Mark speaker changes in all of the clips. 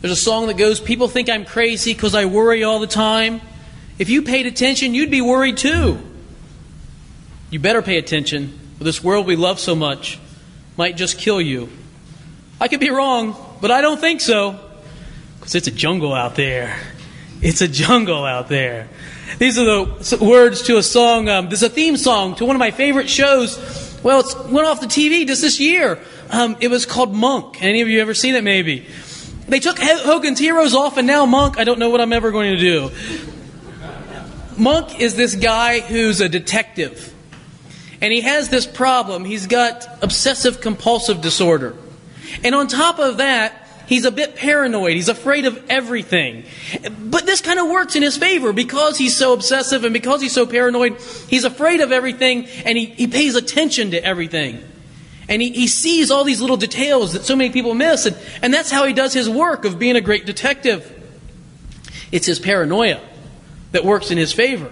Speaker 1: There's a song that goes, People think I'm crazy because I worry all the time. If you paid attention, you'd be worried too. You better pay attention, or this world we love so much might just kill you. I could be wrong, but I don't think so. Because it's a jungle out there. It's a jungle out there. These are the words to a song. Um, there's a theme song to one of my favorite shows. Well, it went off the TV just this year. Um, it was called Monk. Any of you ever seen it? Maybe. They took Hogan's Heroes off, and now Monk. I don't know what I'm ever going to do. Monk is this guy who's a detective, and he has this problem. He's got obsessive compulsive disorder, and on top of that, He's a bit paranoid. He's afraid of everything. But this kind of works in his favor because he's so obsessive and because he's so paranoid. He's afraid of everything and he, he pays attention to everything. And he, he sees all these little details that so many people miss. And, and that's how he does his work of being a great detective. It's his paranoia that works in his favor.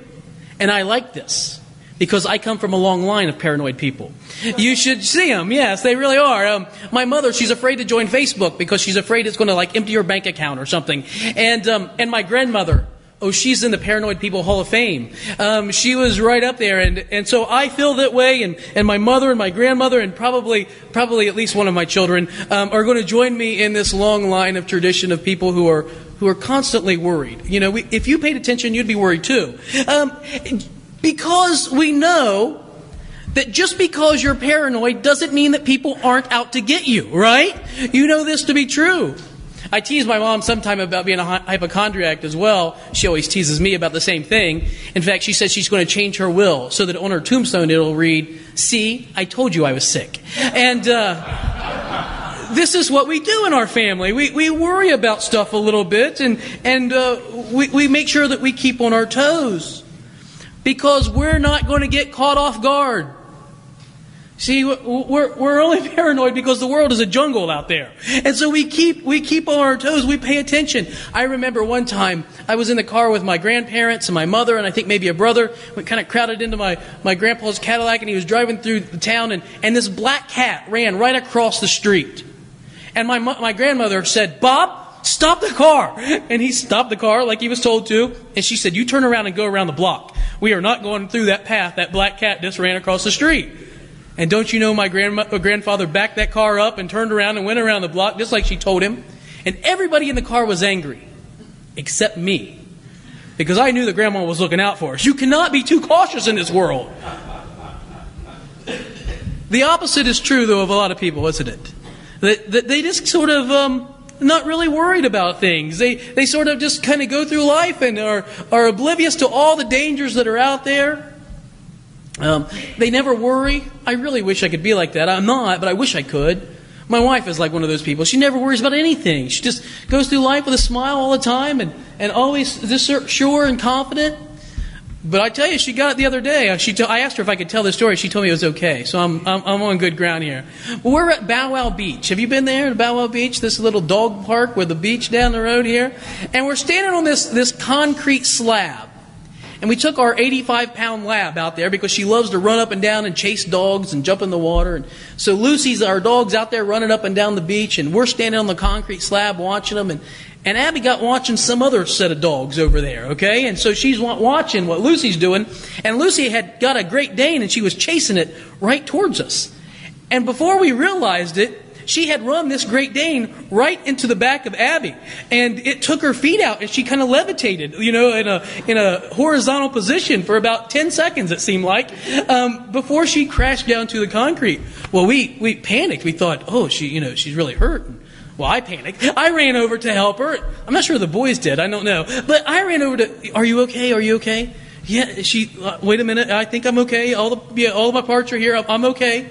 Speaker 1: And I like this because I come from a long line of paranoid people. You should see them. Yes, they really are. Um, my mother, she's afraid to join Facebook because she's afraid it's going to like empty her bank account or something. And um, and my grandmother, oh, she's in the Paranoid People Hall of Fame. Um, she was right up there, and and so I feel that way. And and my mother and my grandmother and probably probably at least one of my children um, are going to join me in this long line of tradition of people who are who are constantly worried. You know, we, if you paid attention, you'd be worried too. Um, because we know that just because you're paranoid doesn't mean that people aren't out to get you, right? You know this to be true. I tease my mom sometime about being a hypochondriac as well. She always teases me about the same thing. In fact, she says she's going to change her will so that on her tombstone it'll read, See, I told you I was sick. And, uh, this is what we do in our family. We, we worry about stuff a little bit and, and uh, we, we make sure that we keep on our toes because we're not going to get caught off guard. See, we're, we're only paranoid because the world is a jungle out there. And so we keep, we keep on our toes. We pay attention. I remember one time I was in the car with my grandparents and my mother and I think maybe a brother. We kind of crowded into my, my grandpa's Cadillac and he was driving through the town and, and this black cat ran right across the street. And my, my grandmother said, Bob, Stop the car. And he stopped the car like he was told to. And she said, You turn around and go around the block. We are not going through that path that black cat just ran across the street. And don't you know my grandma- grandfather backed that car up and turned around and went around the block just like she told him? And everybody in the car was angry, except me. Because I knew that grandma was looking out for us. You cannot be too cautious in this world. The opposite is true, though, of a lot of people, isn't it? That, that they just sort of um, not really worried about things. They, they sort of just kind of go through life and are, are oblivious to all the dangers that are out there. Um, they never worry. I really wish I could be like that. I'm not, but I wish I could. My wife is like one of those people. She never worries about anything. She just goes through life with a smile all the time and, and always just sure and confident. But I tell you, she got it the other day. She t- I asked her if I could tell the story. She told me it was okay. So I'm, I'm, I'm on good ground here. We're at Bow Wow Beach. Have you been there at Bow Wow Beach? This little dog park with the beach down the road here. And we're standing on this, this concrete slab. And we took our 85 pound lab out there because she loves to run up and down and chase dogs and jump in the water. And so Lucy's our dog's out there running up and down the beach, and we're standing on the concrete slab watching them. And, and Abby got watching some other set of dogs over there, okay? And so she's watching what Lucy's doing. And Lucy had got a Great Dane and she was chasing it right towards us. And before we realized it, she had run this Great Dane right into the back of Abby. And it took her feet out and she kind of levitated, you know, in a, in a horizontal position for about 10 seconds, it seemed like, um, before she crashed down to the concrete. Well, we, we panicked. We thought, oh, she, you know, she's really hurt. Well, I panicked. I ran over to help her. I'm not sure the boys did. I don't know. But I ran over to, are you okay? Are you okay? Yeah, she, uh, wait a minute. I think I'm okay. All the, yeah, all my parts are here. I'm, I'm okay.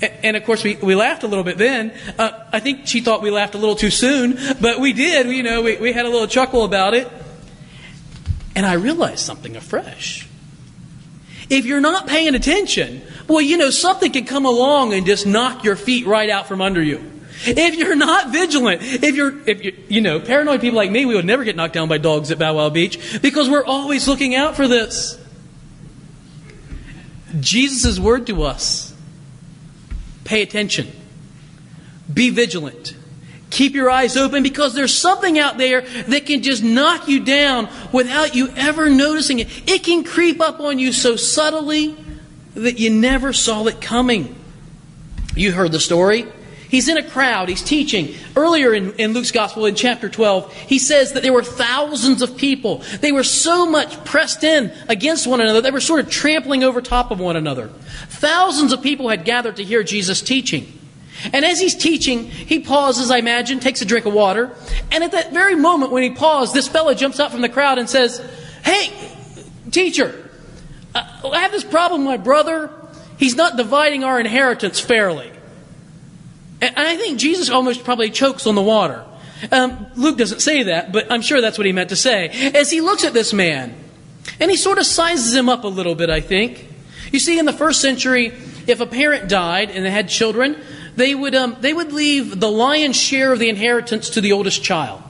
Speaker 1: And, of course, we, we laughed a little bit then. Uh, I think she thought we laughed a little too soon, but we did. You know, we, we had a little chuckle about it. And I realized something afresh. If you're not paying attention, boy, you know, something can come along and just knock your feet right out from under you. If you're not vigilant, if you're, if you you know, paranoid people like me, we would never get knocked down by dogs at Bow Wow Beach because we're always looking out for this. Jesus' word to us pay attention, be vigilant, Keep your eyes open because there's something out there that can just knock you down without you ever noticing it. It can creep up on you so subtly that you never saw it coming. You heard the story. He's in a crowd, he's teaching. Earlier in, in, Luke's Gospel, in chapter 12, he says that there were thousands of people. They were so much pressed in against one another, they were sort of trampling over top of one another. Thousands of people had gathered to hear Jesus teaching. And as he's teaching, he pauses, I imagine, takes a drink of water. And at that very moment when he paused, this fellow jumps out from the crowd and says, Hey, teacher, uh, I have this problem, my brother. He's not dividing our inheritance fairly. And I think Jesus almost probably chokes on the water. Um, Luke doesn't say that, but I'm sure that's what he meant to say. As he looks at this man, and he sort of sizes him up a little bit, I think. You see, in the first century, if a parent died and they had children, they would, um, they would leave the lion's share of the inheritance to the oldest child.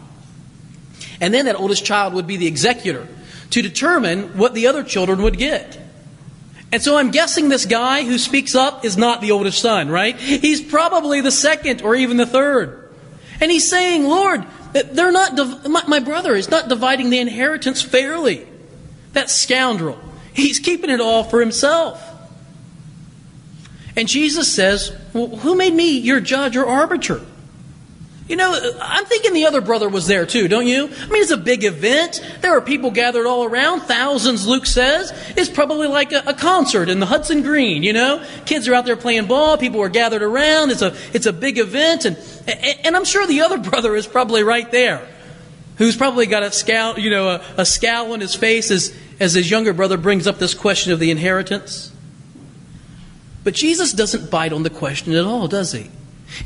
Speaker 1: And then that oldest child would be the executor to determine what the other children would get. And so I'm guessing this guy who speaks up is not the oldest son, right? He's probably the second or even the third. And he's saying, Lord, they're not, my brother is not dividing the inheritance fairly. That scoundrel. He's keeping it all for himself. And Jesus says, well, Who made me your judge or arbiter? You know, I'm thinking the other brother was there too, don't you? I mean, it's a big event. There are people gathered all around, thousands, Luke says. It's probably like a, a, concert in the Hudson Green, you know? Kids are out there playing ball, people are gathered around. It's a, it's a big event, and, and I'm sure the other brother is probably right there, who's probably got a scowl, you know, a, a scowl on his face as, as his younger brother brings up this question of the inheritance. But Jesus doesn't bite on the question at all, does he?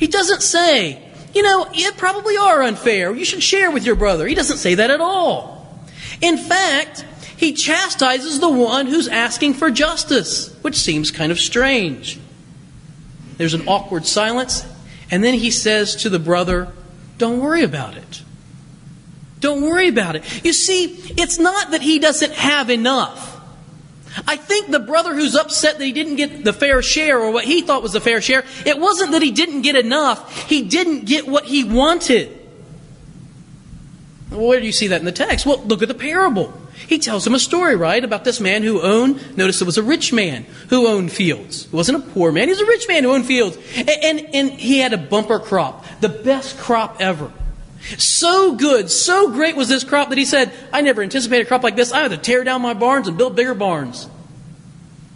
Speaker 1: He doesn't say, you know, you probably are unfair. You should share with your brother. He doesn't say that at all. In fact, he chastises the one who's asking for justice, which seems kind of strange. There's an awkward silence, and then he says to the brother, Don't worry about it. Don't worry about it. You see, it's not that he doesn't have enough. I think the brother who's upset that he didn't get the fair share or what he thought was the fair share, it wasn't that he didn't get enough, he didn't get what he wanted. Where do you see that in the text? Well, look at the parable. He tells him a story, right, about this man who owned, notice it was a rich man who owned fields. It wasn't a poor man, he was a rich man who owned fields. And, and, and he had a bumper crop, the best crop ever. So good, so great was this crop that he said, I never anticipated a crop like this. I had to tear down my barns and build bigger barns.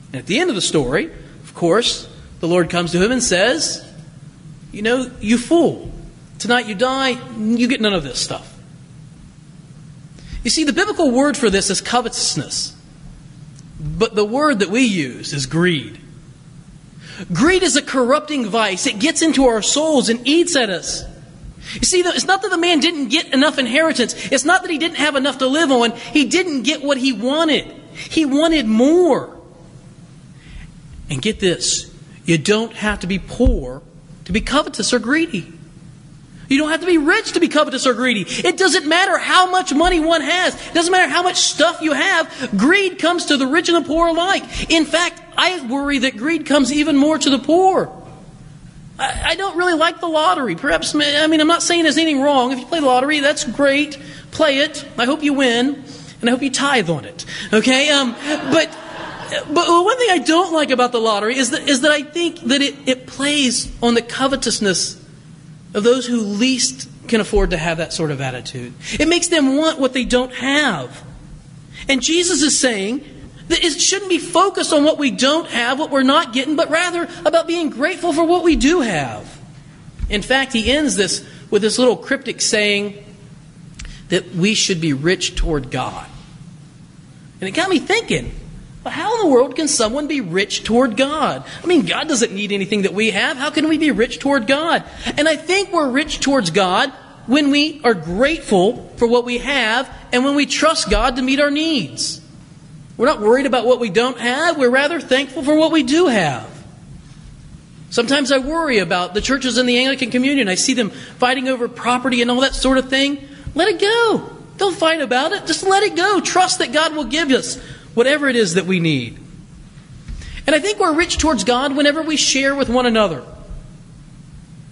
Speaker 1: And at the end of the story, of course, the Lord comes to him and says, You know, you fool. Tonight you die, you get none of this stuff. You see, the biblical word for this is covetousness. But the word that we use is greed. Greed is a corrupting vice. It gets into our souls and eats at us. You see, it's not that the man didn't get enough inheritance. It's not that he didn't have enough to live on. He didn't get what he wanted. He wanted more. And get this you don't have to be poor to be covetous or greedy. You don't have to be rich to be covetous or greedy. It doesn't matter how much money one has. It doesn't matter how much stuff you have. Greed comes to the rich and the poor alike. In fact, I worry that greed comes even more to the poor. I, I don't really like the lottery. Perhaps, I mean, I'm not saying there's anything wrong. If you play the lottery, that's great. Play it. I hope you win. And I hope you tithe on it. Okay? Um, but, but one thing I don't like about the lottery is that, is that I think that it, it plays on the covetousness of those who least can afford to have that sort of attitude. It makes them want what they don't have. And Jesus is saying it shouldn't be focused on what we don't have, what we're not getting, but rather about being grateful for what we do have. In fact, he ends this with this little cryptic saying that we should be rich toward God. And it got me thinking, well, how in the world can someone be rich toward God? I mean, God doesn't need anything that we have. How can we be rich toward God? And I think we're rich towards God when we are grateful for what we have and when we trust God to meet our needs. We're not worried about what we don't have. We're rather thankful for what we do have. Sometimes I worry about the churches in the Anglican communion. I see them fighting over property and all that sort of thing. Let it go. Don't fight about it. Just let it go. Trust that God will give us whatever it is that we need. And I think we're rich towards God whenever we share with one another.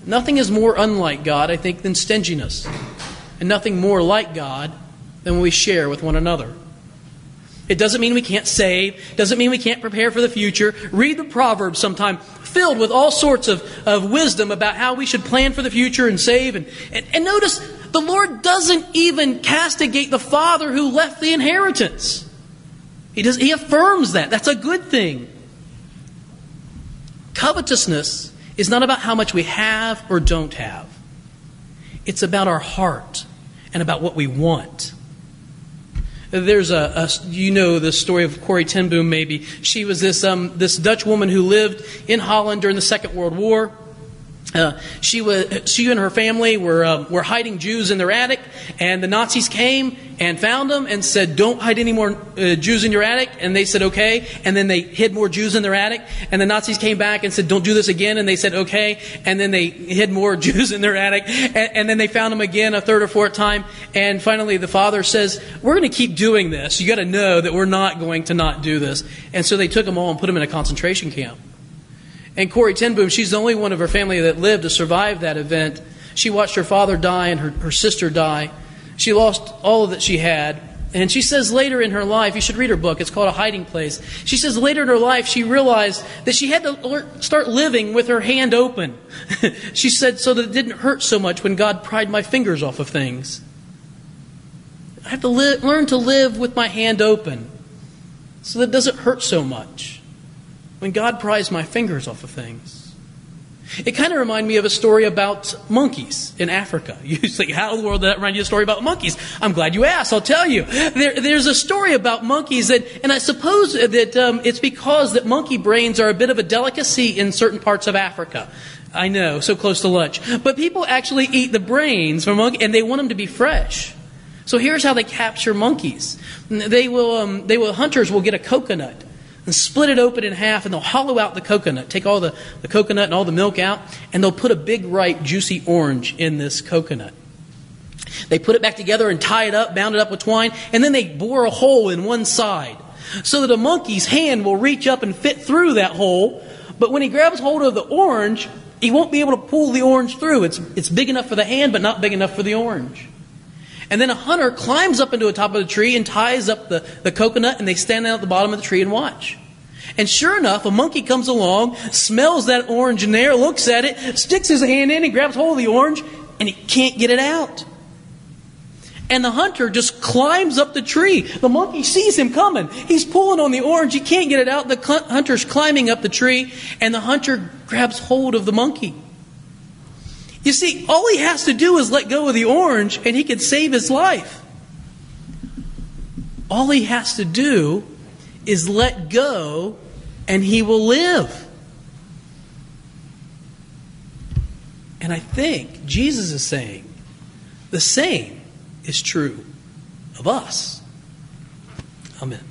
Speaker 1: Nothing is more unlike God, I think, than stinginess. And nothing more like God than when we share with one another. It doesn't mean we can't save, doesn't mean we can't prepare for the future. Read the Proverbs sometime, filled with all sorts of, of wisdom about how we should plan for the future and save. And, and, and notice, the Lord doesn't even castigate the father who left the inheritance. He, does, he affirms that. That's a good thing. Covetousness is not about how much we have or don't have, it's about our heart and about what we want. There's a, a, you know the story of Corrie ten Boom maybe. She was this um, this Dutch woman who lived in Holland during the Second World War. Uh, she was she and her family were uh, were hiding Jews in their attic, and the Nazis came and found them and said, "Don't hide any more uh, Jews in your attic." And they said, "Okay." And then they hid more Jews in their attic, and the Nazis came back and said, "Don't do this again." And they said, "Okay." And then they hid more Jews in their attic, and, and then they found them again a third or fourth time. And finally, the father says, "We're going to keep doing this. You got to know that we're not going to not do this." And so they took them all and put them in a concentration camp. And Corrie ten Boom, she's the only one of her family that lived to survive that event. She watched her father die and her, her sister die. She lost all that she had. And she says later in her life, you should read her book, it's called A Hiding Place. She says later in her life, she realized that she had to start living with her hand open. she said, so that it didn't hurt so much when God pried my fingers off of things. I have to li- learn to live with my hand open so that it doesn't hurt so much when God pries my fingers off of things. It kind of reminded me of a story about monkeys in Africa. You think, how in the world did that remind you of a story about monkeys? I'm glad you asked. I'll tell you. There, there's a story about monkeys that, and I suppose that um, it's because that monkey brains are a bit of a delicacy in certain parts of Africa. I know, so close to lunch. But people actually eat the brains from monkey, and they want them to be fresh. So here's how they capture monkeys. They will, um, they will, hunters will get a coconut and split it open in half, and they'll hollow out the coconut, take all the, the coconut and all the milk out, and they'll put a big, ripe, juicy orange in this coconut. They put it back together and tie it up, bound it up with twine, and then they bore a hole in one side so that a monkey's hand will reach up and fit through that hole. But when he grabs hold of the orange, he won't be able to pull the orange through. It's, it's big enough for the hand, but not big enough for the orange. And then a hunter climbs up into the top of the tree and ties up the, the coconut, and they stand out at the bottom of the tree and watch. And sure enough, a monkey comes along, smells that orange in there, looks at it, sticks his hand in and grabs hold of the orange, and he can't get it out. And the hunter just climbs up the tree. The monkey sees him coming. He's pulling on the orange. He can't get it out. The hunter's climbing up the tree, and the hunter grabs hold of the monkey. You see, all he has to do is let go of the orange and he can save his life. All he has to do is let go and he will live. And I think Jesus is saying the same is true of us. Amen.